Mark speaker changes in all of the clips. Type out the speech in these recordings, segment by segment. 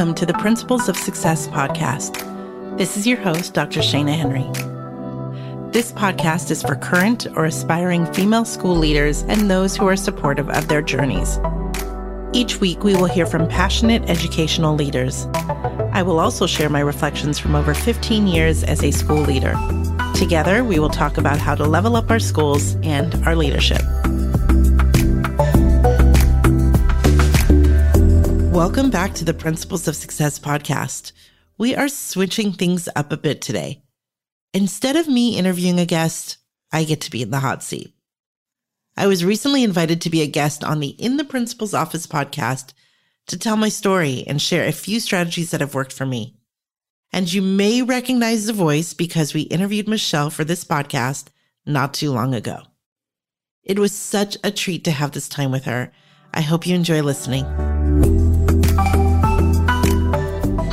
Speaker 1: Welcome to the Principles of Success podcast. This is your host, Dr. Shana Henry. This podcast is for current or aspiring female school leaders and those who are supportive of their journeys. Each week, we will hear from passionate educational leaders. I will also share my reflections from over 15 years as a school leader. Together, we will talk about how to level up our schools and our leadership. Welcome back to the Principles of Success podcast. We are switching things up a bit today. Instead of me interviewing a guest, I get to be in the hot seat. I was recently invited to be a guest on the In the Principal's Office podcast to tell my story and share a few strategies that have worked for me. And you may recognize the voice because we interviewed Michelle for this podcast not too long ago. It was such a treat to have this time with her. I hope you enjoy listening.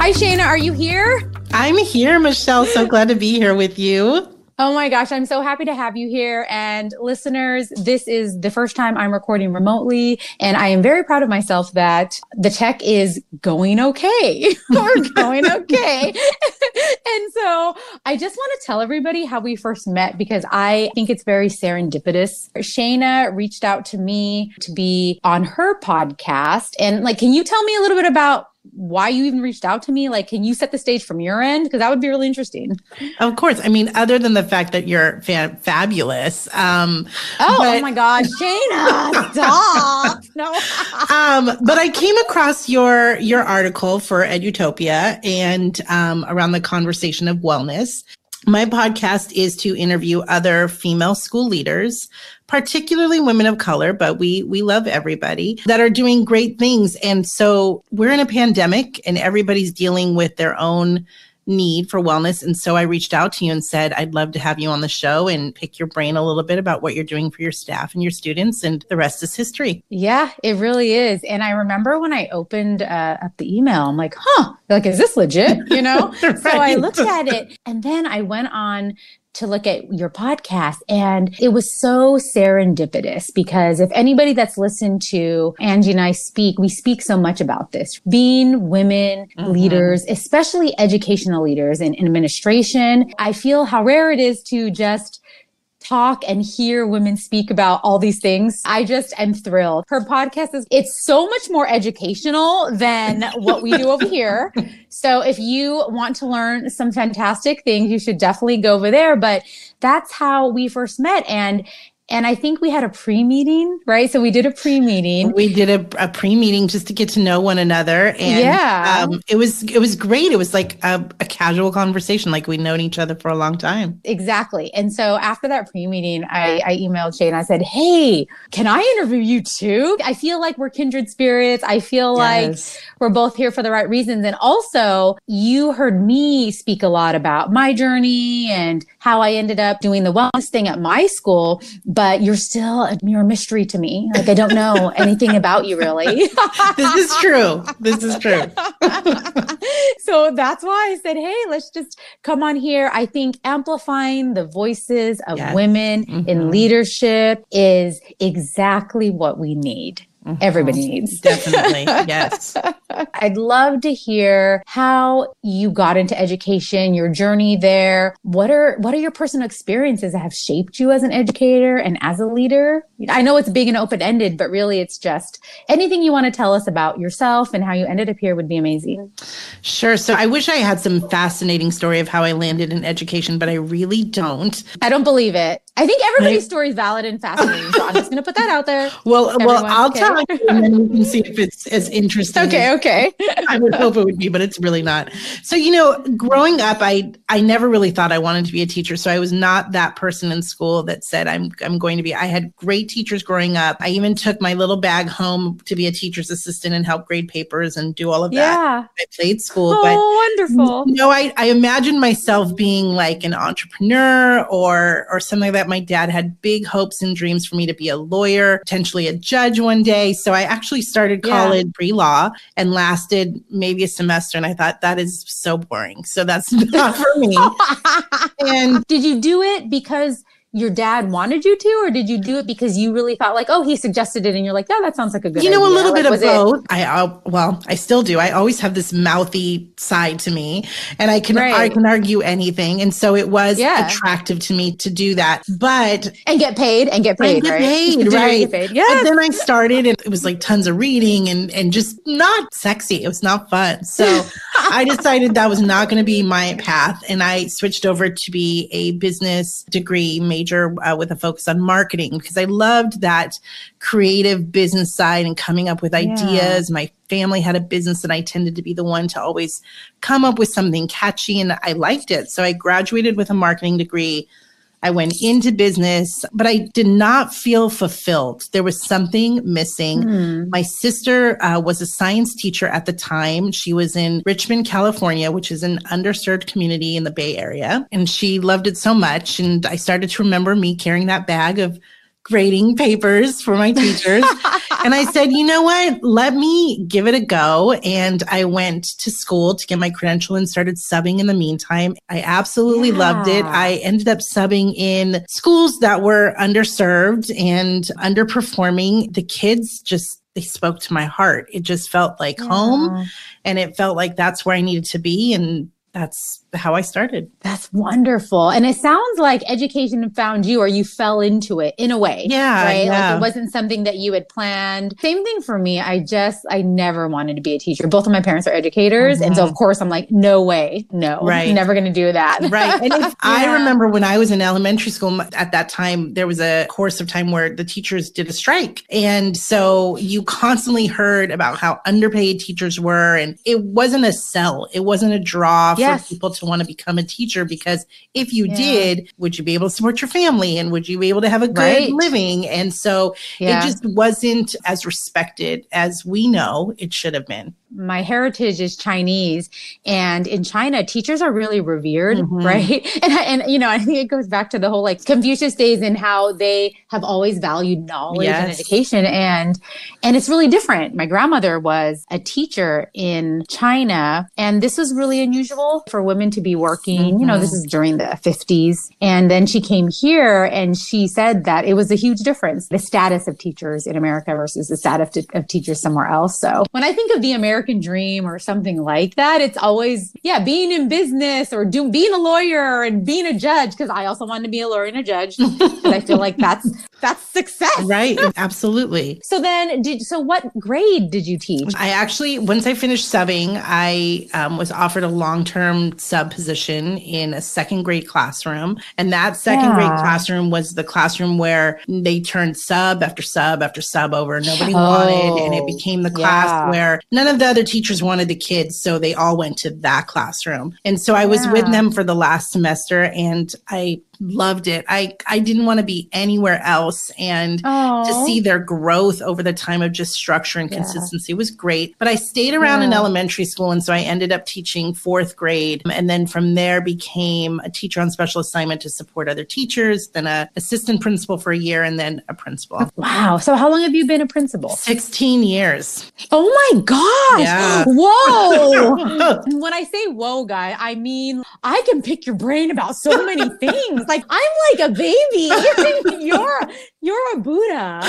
Speaker 2: Hi, Shana. Are you here?
Speaker 1: I'm here, Michelle. So glad to be here with you.
Speaker 2: Oh my gosh, I'm so happy to have you here. And listeners, this is the first time I'm recording remotely. And I am very proud of myself that the tech is going okay. We're going okay. and so I just want to tell everybody how we first met because I think it's very serendipitous. Shana reached out to me to be on her podcast. And like, can you tell me a little bit about why you even reached out to me. Like, can you set the stage from your end? Because that would be really interesting.
Speaker 1: Of course. I mean, other than the fact that you're fa- fabulous. Um,
Speaker 2: oh, but, oh my God, Shana, stop. no.
Speaker 1: um, but I came across your your article for Edutopia and um, around the conversation of wellness. My podcast is to interview other female school leaders, particularly women of color, but we we love everybody that are doing great things. And so we're in a pandemic and everybody's dealing with their own need for wellness. And so I reached out to you and said, I'd love to have you on the show and pick your brain a little bit about what you're doing for your staff and your students. And the rest is history.
Speaker 2: Yeah, it really is. And I remember when I opened uh, up the email, I'm like, huh, like, is this legit? You know? right. So I looked at it and then I went on to look at your podcast and it was so serendipitous because if anybody that's listened to Angie and I speak, we speak so much about this being women mm-hmm. leaders, especially educational leaders in, in administration. I feel how rare it is to just talk and hear women speak about all these things. I just am thrilled. Her podcast is, it's so much more educational than what we do over here. So if you want to learn some fantastic things, you should definitely go over there. But that's how we first met. And and I think we had a pre meeting, right? So we did a pre meeting.
Speaker 1: We did a, a pre meeting just to get to know one another. And yeah. Um, it was it was great. It was like a, a casual conversation, like we'd known each other for a long time.
Speaker 2: Exactly. And so after that pre meeting, I, I emailed Shana. And I said, Hey, can I interview you too? I feel like we're kindred spirits. I feel yes. like we're both here for the right reasons. And also, you heard me speak a lot about my journey and how I ended up doing the wellness thing at my school but you're still you're a mystery to me. Like I don't know anything about you really.
Speaker 1: this is true. This is true.
Speaker 2: so that's why I said, hey, let's just come on here. I think amplifying the voices of yes. women mm-hmm. in leadership is exactly what we need. Everybody needs.
Speaker 1: Definitely. Yes.
Speaker 2: I'd love to hear how you got into education, your journey there. What are what are your personal experiences that have shaped you as an educator and as a leader? I know it's big and open-ended, but really it's just anything you want to tell us about yourself and how you ended up here would be amazing.
Speaker 1: Sure. So I wish I had some fascinating story of how I landed in education, but I really don't.
Speaker 2: I don't believe it. I think everybody's story is valid and fascinating. So I'm just going to put that out there.
Speaker 1: Well, well, I'll okay. tell you, and then we can see if it's as interesting.
Speaker 2: Okay, okay.
Speaker 1: I would hope it would be, but it's really not. So you know, growing up, I I never really thought I wanted to be a teacher. So I was not that person in school that said I'm I'm going to be. I had great teachers growing up. I even took my little bag home to be a teacher's assistant and help grade papers and do all of that.
Speaker 2: Yeah,
Speaker 1: I played school.
Speaker 2: Oh,
Speaker 1: but,
Speaker 2: wonderful.
Speaker 1: You know, I I imagined myself being like an entrepreneur or or something like that. My dad had big hopes and dreams for me to be a lawyer, potentially a judge one day. So I actually started college yeah. pre law and lasted maybe a semester. And I thought that is so boring. So that's not for me.
Speaker 2: and did you do it because your dad wanted you to, or did you do it because you really thought like, oh, he suggested it, and you're like, yeah, that sounds like a good.
Speaker 1: You know,
Speaker 2: idea.
Speaker 1: a little
Speaker 2: like,
Speaker 1: bit of both.
Speaker 2: It-
Speaker 1: I uh, well, I still do. I always have this mouthy side to me, and I can right. I can argue anything, and so it was yeah. attractive to me to do that. But
Speaker 2: and get paid and get paid,
Speaker 1: get
Speaker 2: right?
Speaker 1: paid, right? Get Yeah. But then I started, and it was like tons of reading and and just not sexy. It was not fun. So I decided that was not going to be my path, and I switched over to be a business degree major uh, with a focus on marketing because I loved that creative business side and coming up with ideas. Yeah. My family had a business and I tended to be the one to always come up with something catchy and I liked it. So I graduated with a marketing degree. I went into business, but I did not feel fulfilled. There was something missing. Mm. My sister uh, was a science teacher at the time. She was in Richmond, California, which is an underserved community in the Bay Area. And she loved it so much. And I started to remember me carrying that bag of grading papers for my teachers. and I said, you know what? Let me give it a go. And I went to school to get my credential and started subbing in the meantime. I absolutely yeah. loved it. I ended up subbing in schools that were underserved and underperforming. The kids just they spoke to my heart. It just felt like yeah. home and it felt like that's where I needed to be. And that's how I started.
Speaker 2: That's wonderful. And it sounds like education found you or you fell into it in a way.
Speaker 1: Yeah.
Speaker 2: Right.
Speaker 1: Yeah.
Speaker 2: Like it wasn't something that you had planned. Same thing for me. I just, I never wanted to be a teacher. Both of my parents are educators. Mm-hmm. And so, of course, I'm like, no way. No.
Speaker 1: Right.
Speaker 2: Never going to do that.
Speaker 1: Right. And yeah. I remember when I was in elementary school at that time, there was a course of time where the teachers did a strike. And so you constantly heard about how underpaid teachers were. And it wasn't a sell, it wasn't a draw yes. for people to want to become a teacher because if you yeah. did, would you be able to support your family and would you be able to have a good right. living? And so yeah. it just wasn't as respected as we know it should have been
Speaker 2: my heritage is Chinese, and in China, teachers are really revered, mm-hmm. right? And and you know, I think it goes back to the whole like Confucius days and how they have always valued knowledge yes. and education, and and it's really different. My grandmother was a teacher in China, and this was really unusual for women to be working. Mm-hmm. You know, this mm-hmm. is during the fifties, and then she came here, and she said that it was a huge difference the status of teachers in America versus the status of, of teachers somewhere else. So when I think of the American American dream or something like that. It's always, yeah, being in business or doing being a lawyer and being a judge. Cause I also wanted to be a lawyer and a judge. I feel like that's that's success.
Speaker 1: Right. Absolutely.
Speaker 2: So then did so what grade did you teach?
Speaker 1: I actually once I finished subbing, I um, was offered a long-term sub position in a second grade classroom. And that second yeah. grade classroom was the classroom where they turned sub after sub after sub over. Nobody oh, wanted. And it became the class yeah. where none of the other teachers wanted the kids, so they all went to that classroom. And so I was yeah. with them for the last semester and I loved it. I I didn't want to be anywhere else and Aww. to see their growth over the time of just structure and yeah. consistency was great. But I stayed around yeah. in elementary school and so I ended up teaching 4th grade and then from there became a teacher on special assignment to support other teachers, then a assistant principal for a year and then a principal.
Speaker 2: Wow. So how long have you been a principal?
Speaker 1: 16 years.
Speaker 2: Oh my gosh. Yeah. Whoa. when I say whoa guy, I mean I can pick your brain about so many things like I'm like a baby. you're you're a Buddha.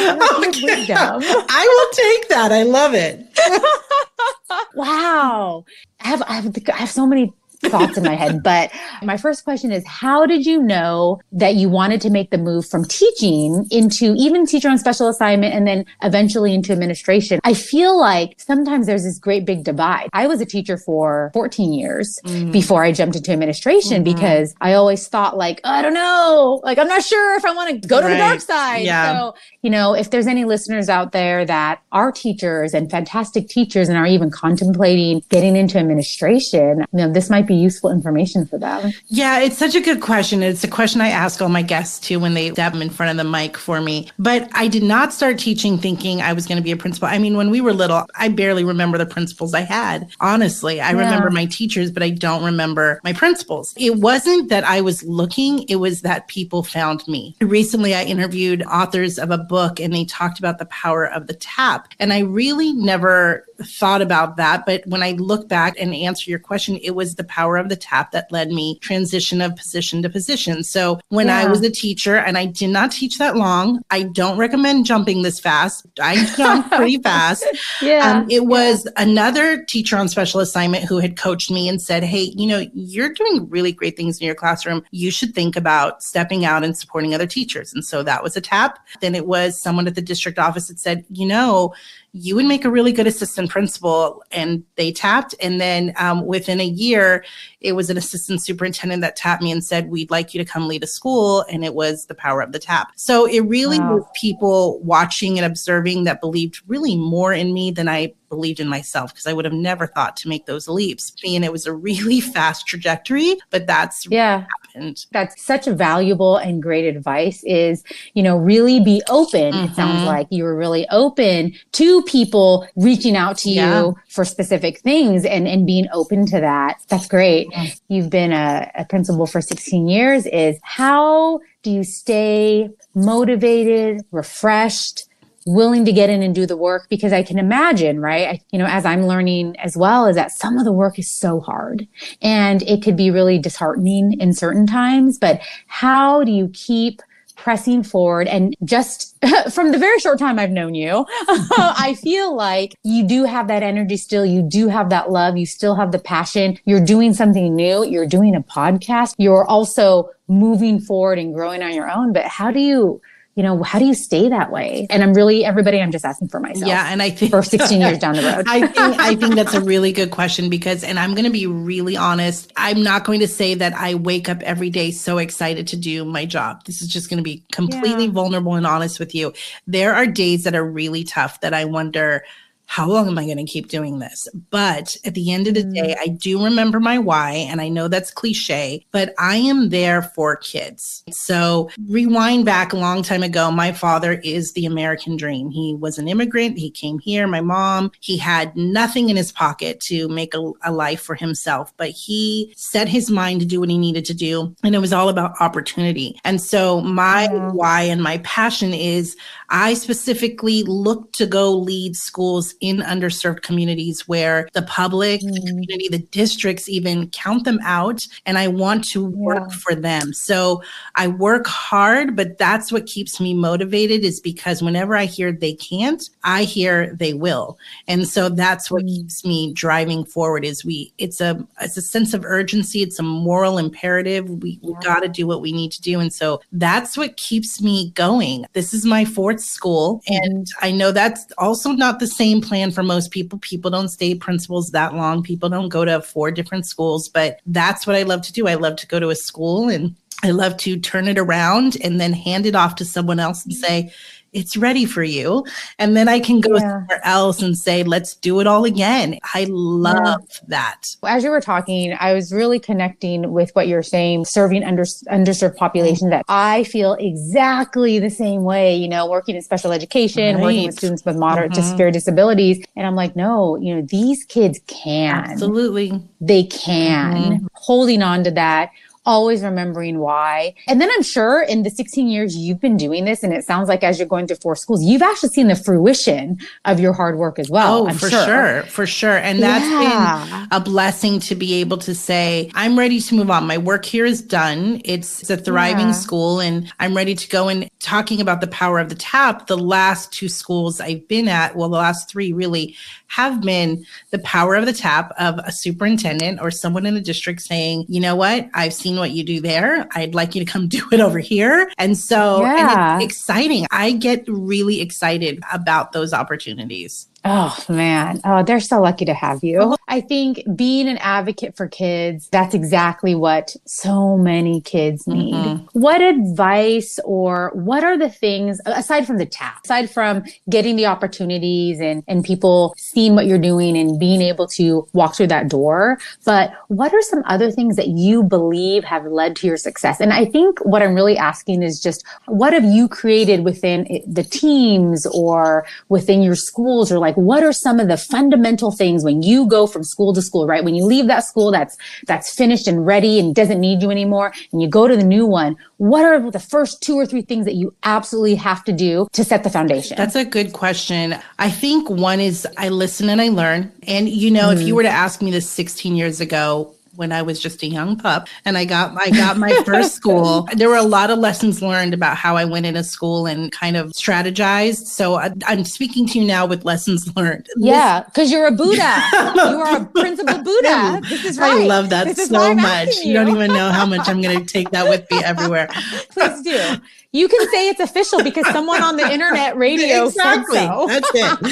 Speaker 1: Okay. I will take that. I love it.
Speaker 2: wow. I have I have I have so many thoughts in my head. But my first question is how did you know that you wanted to make the move from teaching into even teacher on special assignment and then eventually into administration? I feel like sometimes there's this great big divide. I was a teacher for 14 years mm. before I jumped into administration mm-hmm. because I always thought like, oh, I don't know, like I'm not sure if I want to go to right. the dark side. Yeah. So, you know, if there's any listeners out there that are teachers and fantastic teachers and are even contemplating getting into administration, you know, this might be useful information for them?
Speaker 1: Yeah, it's such a good question. It's a question I ask all my guests too when they step in front of the mic for me. But I did not start teaching thinking I was going to be a principal. I mean, when we were little, I barely remember the principals I had. Honestly, I yeah. remember my teachers, but I don't remember my principals. It wasn't that I was looking, it was that people found me. Recently, I interviewed authors of a book and they talked about the power of the tap. And I really never thought about that. But when I look back and answer your question, it was the power of the tap that led me transition of position to position. So when yeah. I was a teacher and I did not teach that long, I don't recommend jumping this fast. I jumped pretty fast. Yeah. Um, it was yeah. another teacher on special assignment who had coached me and said, Hey, you know, you're doing really great things in your classroom. You should think about stepping out and supporting other teachers. And so that was a tap. Then it was someone at the district office that said, you know, you would make a really good assistant principal. And they tapped. And then um, within a year, it was an assistant superintendent that tapped me and said, We'd like you to come lead a school. And it was the power of the tap. So it really wow. was people watching and observing that believed really more in me than I believed in myself because I would have never thought to make those leaps. And it was a really fast trajectory, but that's
Speaker 2: yeah. happened. That's such a valuable and great advice is, you know, really be open. Mm-hmm. It sounds mm-hmm. like you were really open to people reaching out to yeah. you for specific things and, and being open to that. That's great. You've been a, a principal for 16 years is how do you stay motivated, refreshed, willing to get in and do the work because I can imagine, right? I, you know, as I'm learning as well, is that some of the work is so hard and it could be really disheartening in certain times. But how do you keep pressing forward and just from the very short time I've known you, I feel like you do have that energy still. You do have that love. You still have the passion. You're doing something new. You're doing a podcast. You're also moving forward and growing on your own. But how do you, you know, how do you stay that way? And I'm really everybody. I'm just asking for myself.
Speaker 1: Yeah, and I think
Speaker 2: for 16 years down the road.
Speaker 1: I think I think that's a really good question because, and I'm going to be really honest. I'm not going to say that I wake up every day so excited to do my job. This is just going to be completely yeah. vulnerable and honest with you. There are days that are really tough that I wonder how long am I going to keep doing this? But at the end of the day, mm. I do remember my why. And I know that's cliche, but I am there for kids. So rewind back a long time ago. My father is the American dream. He was an immigrant. He came here. My mom, he had nothing in his pocket to make a, a life for himself, but he set his mind to do what he needed to do. And it was all about opportunity. And so my why and my passion is I specifically look to go lead schools in underserved communities where the public, mm. the community, the districts even count them out. And I want to work yeah. for them. So I work hard, but that's what keeps me motivated is because whenever I hear they can't, I hear they will. And so that's what mm. keeps me driving forward is we it's a it's a sense of urgency, it's a moral imperative. We, yeah. we got to do what we need to do. And so that's what keeps me going. This is my fourth school. And I know that's also not the same plan for most people. People don't stay principals that long, people don't go to four different schools, but that's what I love to do. I love to go to a school and I love to turn it around and then hand it off to someone else and say, it's ready for you. And then I can go yeah. somewhere else and say, let's do it all again. I love yeah. that.
Speaker 2: As you were talking, I was really connecting with what you're saying, serving under, underserved population that I feel exactly the same way, you know, working in special education, right. working with students with moderate mm-hmm. to severe disabilities. And I'm like, no, you know, these kids can.
Speaker 1: Absolutely.
Speaker 2: They can. Mm-hmm. Holding on to that always remembering why. And then I'm sure in the 16 years you've been doing this, and it sounds like as you're going to four schools, you've actually seen the fruition of your hard work as well.
Speaker 1: Oh, I'm for sure. sure. For sure. And that's yeah. been a blessing to be able to say, I'm ready to move on. My work here is done. It's, it's a thriving yeah. school and I'm ready to go. And talking about the power of the tap, the last two schools I've been at, well, the last three really have been the power of the tap of a superintendent or someone in the district saying, you know what, I've seen what you do there. I'd like you to come do it over here. And so yeah. and it's exciting. I get really excited about those opportunities.
Speaker 2: Oh man. Oh, they're so lucky to have you. Uh-huh. I think being an advocate for kids, that's exactly what so many kids need. Mm-hmm. What advice or what are the things aside from the tap, aside from getting the opportunities and, and people seeing what you're doing and being able to walk through that door, but what are some other things that you believe have led to your success? And I think what I'm really asking is just what have you created within the teams or within your schools or like what are some of the fundamental things when you go from school to school, right? When you leave that school that's, that's finished and ready and doesn't need you anymore and you go to the new one, what are the first two or three things that you absolutely have to do to set the foundation?
Speaker 1: That's a good question. I think one is I listen and I learn. And, you know, mm-hmm. if you were to ask me this 16 years ago, when I was just a young pup and I got I got my first school. There were a lot of lessons learned about how I went into school and kind of strategized. So I, am speaking to you now with lessons learned.
Speaker 2: Yeah, because you're a Buddha. you are a principal Buddha. This is right.
Speaker 1: I love that this so much. You. you don't even know how much I'm going to take that with me everywhere.
Speaker 2: Please do you can say it's official because someone on the internet radio exactly. So.
Speaker 1: That's it.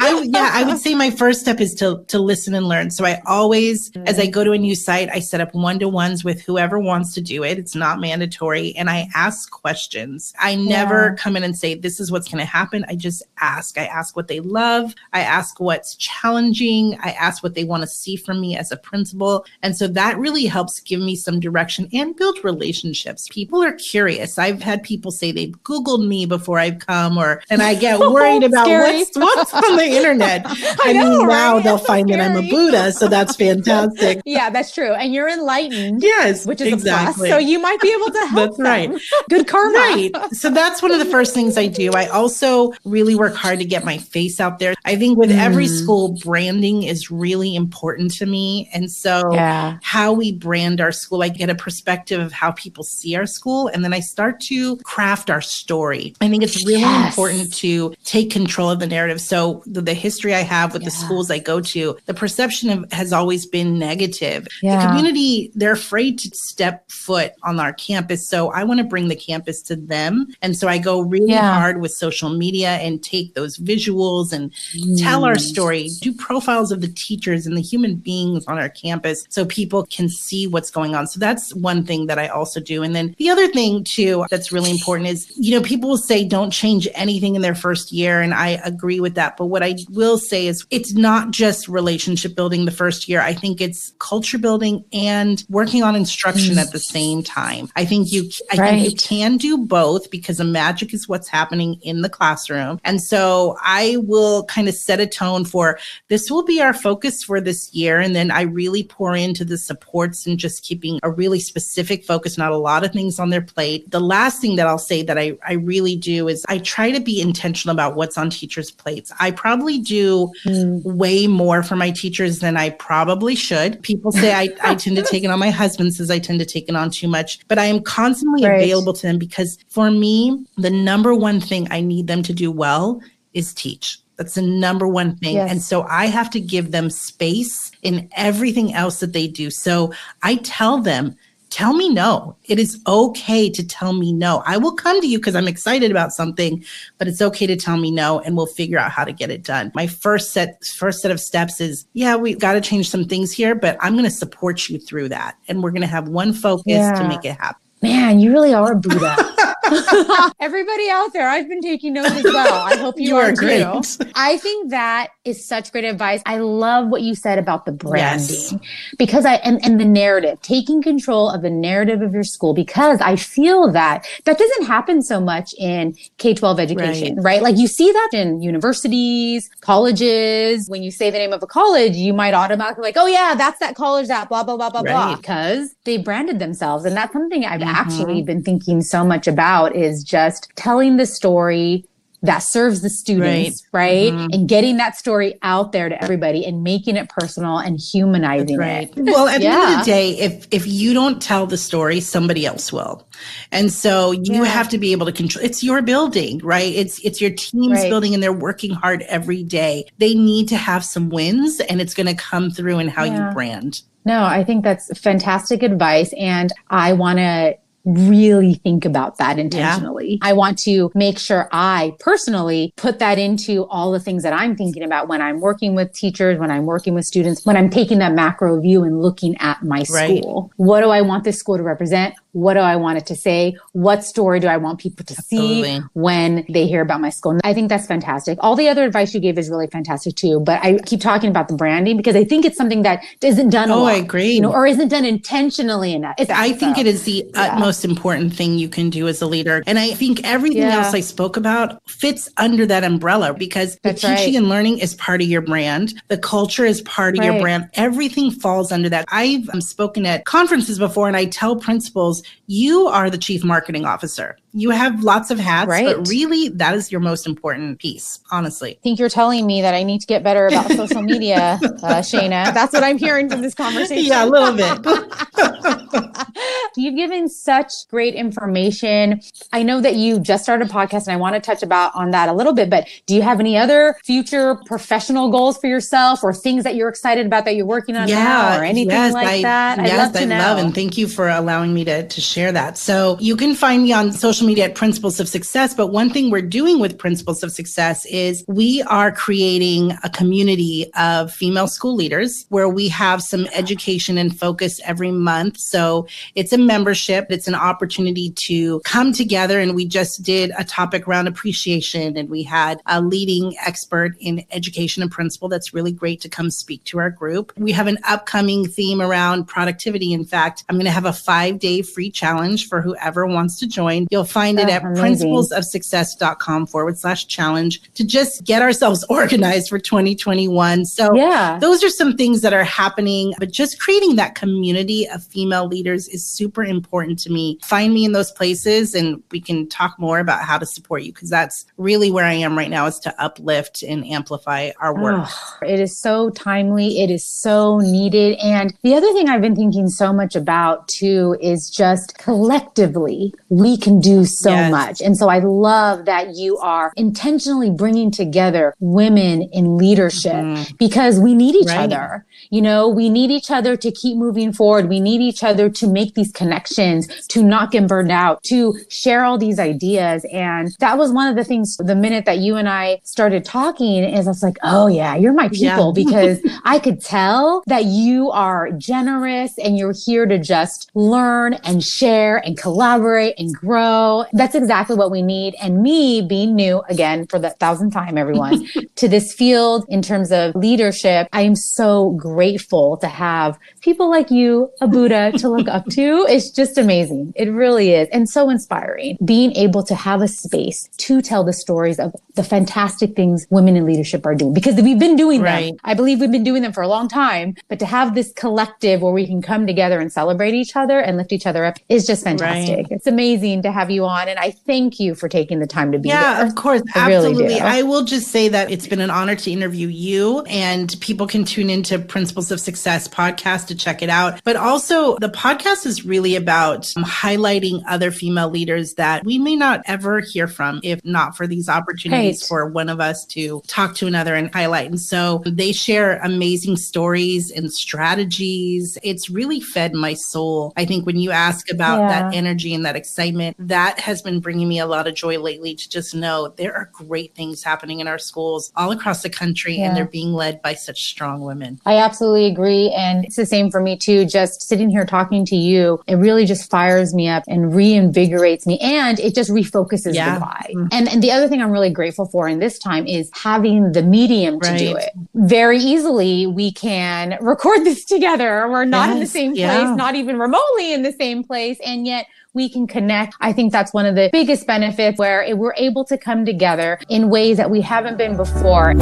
Speaker 1: I, yeah, I would say my first step is to to listen and learn. So I always, as I mm-hmm. go to a new site, I set up one to ones with whoever wants to do it. It's not mandatory, and I ask questions. I never yeah. come in and say this is what's going to happen. I just ask. I ask what they love. I ask what's challenging. I ask what they want to see from me as a principal, and so that really helps give me some direction and build relationships. People are curious. I've had people people say they've Googled me before I've come, or and I get worried about what's, what's on the internet. I, I know, mean, now they'll that's find so that I'm a Buddha, so that's fantastic.
Speaker 2: yeah, that's true. And you're enlightened.
Speaker 1: Yes,
Speaker 2: which is exactly. a plus. So you might be able to help.
Speaker 1: that's right.
Speaker 2: Good karma.
Speaker 1: Right. So that's one of the first things I do. I also really work hard to get my face out there. I think with mm. every school, branding is really important to me. And so yeah. how we brand our school, I get a perspective of how people see our school. And then I start to craft our story. I think it's really yes. important to take control of the narrative. So the, the history I have with yeah. the schools I go to, the perception of, has always been negative. Yeah. The community, they're afraid to step foot on our campus. So I want to bring the campus to them. And so I go really yeah. hard with social media and take those visuals and mm. tell our story, do profiles of the teachers and the human beings on our campus so people can see what's going on. So that's one thing that I also do. And then the other thing too that's really important is, you know, people will say don't change anything in their first year. And I agree with that. But what I will say is it's not just relationship building the first year. I think it's culture building and working on instruction at the same time. I think you, I right. think you can do both because the magic is what's happening in the classroom. And so I will kind of set a tone for this will be our focus for this year. And then I really pour into the supports and just keeping a really specific focus, not a lot of things on their plate. The last thing that I'll say that I, I really do is I try to be intentional about what's on teachers' plates. I probably do mm. way more for my teachers than I probably should. People say I, I tend to take it on. My husband says I tend to take it on too much, but I am constantly right. available to them because for me, the number one thing I need them to do well is teach. That's the number one thing. Yes. And so I have to give them space in everything else that they do. So I tell them, tell me no. It is okay to tell me no. I will come to you because I'm excited about something, but it's okay to tell me no and we'll figure out how to get it done. My first set first set of steps is, yeah, we've got to change some things here, but I'm going to support you through that. And we're going to have one focus yeah. to make it happen.
Speaker 2: Man, you really are a Buddha. Everybody out there, I've been taking notes as well. I hope you, you are, are great. too. I think that is such great advice. I love what you said about the branding yes. because I and, and the narrative, taking control of the narrative of your school because I feel that that doesn't happen so much in K-12 education, right? right? Like you see that in universities, colleges. When you say the name of a college, you might automatically like, oh yeah, that's that college that blah blah blah blah right. blah because they branded themselves. And that's something I've mm-hmm. actually been thinking so much about about is just telling the story that serves the students, right? right? Mm-hmm. And getting that story out there to everybody and making it personal and humanizing right. it.
Speaker 1: Well, at yeah. the end of the day, if if you don't tell the story, somebody else will. And so you yeah. have to be able to control it's your building, right? It's it's your team's right. building and they're working hard every day. They need to have some wins and it's going to come through in how yeah. you brand.
Speaker 2: No, I think that's fantastic advice and I want to really think about that intentionally. Yeah. I want to make sure I personally put that into all the things that I'm thinking about when I'm working with teachers, when I'm working with students, when I'm taking that macro view and looking at my right. school. What do I want this school to represent? What do I want it to say? What story do I want people to see Absolutely. when they hear about my school? I think that's fantastic. All the other advice you gave is really fantastic too. But I keep talking about the branding because I think it's something that isn't done.
Speaker 1: Oh, I agree.
Speaker 2: You know, or isn't done intentionally enough.
Speaker 1: It's I think so. it is the yeah. utmost important thing you can do as a leader. And I think everything yeah. else I spoke about fits under that umbrella because that's the teaching right. and learning is part of your brand. The culture is part of right. your brand. Everything falls under that. I've um, spoken at conferences before and I tell principals, you are the chief marketing officer. You have lots of hats, right. but really that is your most important piece, honestly.
Speaker 2: I think you're telling me that I need to get better about social media, uh, Shana. That's what I'm hearing from this conversation.
Speaker 1: Yeah, a little bit.
Speaker 2: You've given such great information. I know that you just started a podcast and I want to touch about on that a little bit, but do you have any other future professional goals for yourself or things that you're excited about that you're working on yeah, now or anything yes, like I, that?
Speaker 1: Yes, I'd love to I know. love and thank you for allowing me to, to share that. So you can find me on social media at Principles of Success. But one thing we're doing with Principles of Success is we are creating a community of female school leaders where we have some education and focus every month. So it's a membership. It's an opportunity to come together. And we just did a topic around appreciation and we had a leading expert in education and principal that's really great to come speak to our group. We have an upcoming theme around productivity. In fact, I'm going to have a five day free challenge for whoever wants to join. You'll find it at principlesofsuccess.com forward slash challenge to just get ourselves organized for 2021. So yeah, those are some things that are happening, but just creating that community of female leaders is super important to me. Find me in those places and we can talk more about how to support you because that's really where I am right now is to uplift and amplify our work. Oh,
Speaker 2: it is so timely. It is so needed. And the other thing I've been thinking so much about too is just collectively we can do so yes. much. And so I love that you are intentionally bringing together women in leadership mm-hmm. because we need each right. other. You know, we need each other to keep moving forward. We need each other to make these connections, to not get burned out, to share all these ideas. And that was one of the things the minute that you and I started talking is I was like, oh yeah, you're my people yeah. because I could tell that you are generous and you're here to just learn and share and collaborate and grow. That's exactly what we need. And me being new again for the thousandth time, everyone to this field in terms of leadership, I am so grateful to have people like you, a Buddha to look up to. It's just amazing. It really is. And so inspiring. Being able to have a space to tell the stories of the fantastic things women in leadership are doing because we've been doing right. them. I believe we've been doing them for a long time, but to have this collective where we can come together and celebrate each other and lift each other up is just fantastic. Right. It's amazing to have you on. And I thank you for taking the time to be
Speaker 1: yeah,
Speaker 2: here.
Speaker 1: Yeah, of course. I absolutely. Really I will just say that it's been an honor to interview you and people can tune into Principles of Success podcast to check it out. But also the podcast is really about um, highlighting other female leaders that we may not ever hear from if not for these opportunities right. for one of us to talk to another and highlight. And so they share amazing stories and strategies. It's really fed my soul. I think when you ask about yeah. that energy and that excitement, that has been bringing me a lot of joy lately to just know there are great things happening in our schools all across the country yeah. and they're being led by such strong women.
Speaker 2: I absolutely agree. And it's the same for me too. Just sitting here talking to you, it really just fires me up and reinvigorates me and it just refocuses yeah. the why. Mm-hmm. And, and the other thing I'm really grateful for in this time is having the medium right. to do it. Very easily, we can record this together. We're not yes. in the same place, yeah. not even remotely in the same place. And yet we can connect. I think that's one of the biggest benefits where we're able to come together in ways that we haven't been before.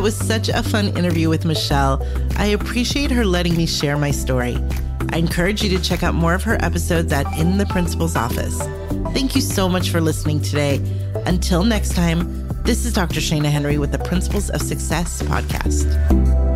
Speaker 1: That was such a fun interview with Michelle. I appreciate her letting me share my story. I encourage you to check out more of her episodes at In the Principal's Office. Thank you so much for listening today. Until next time, this is Dr. Shana Henry with the Principles of Success podcast.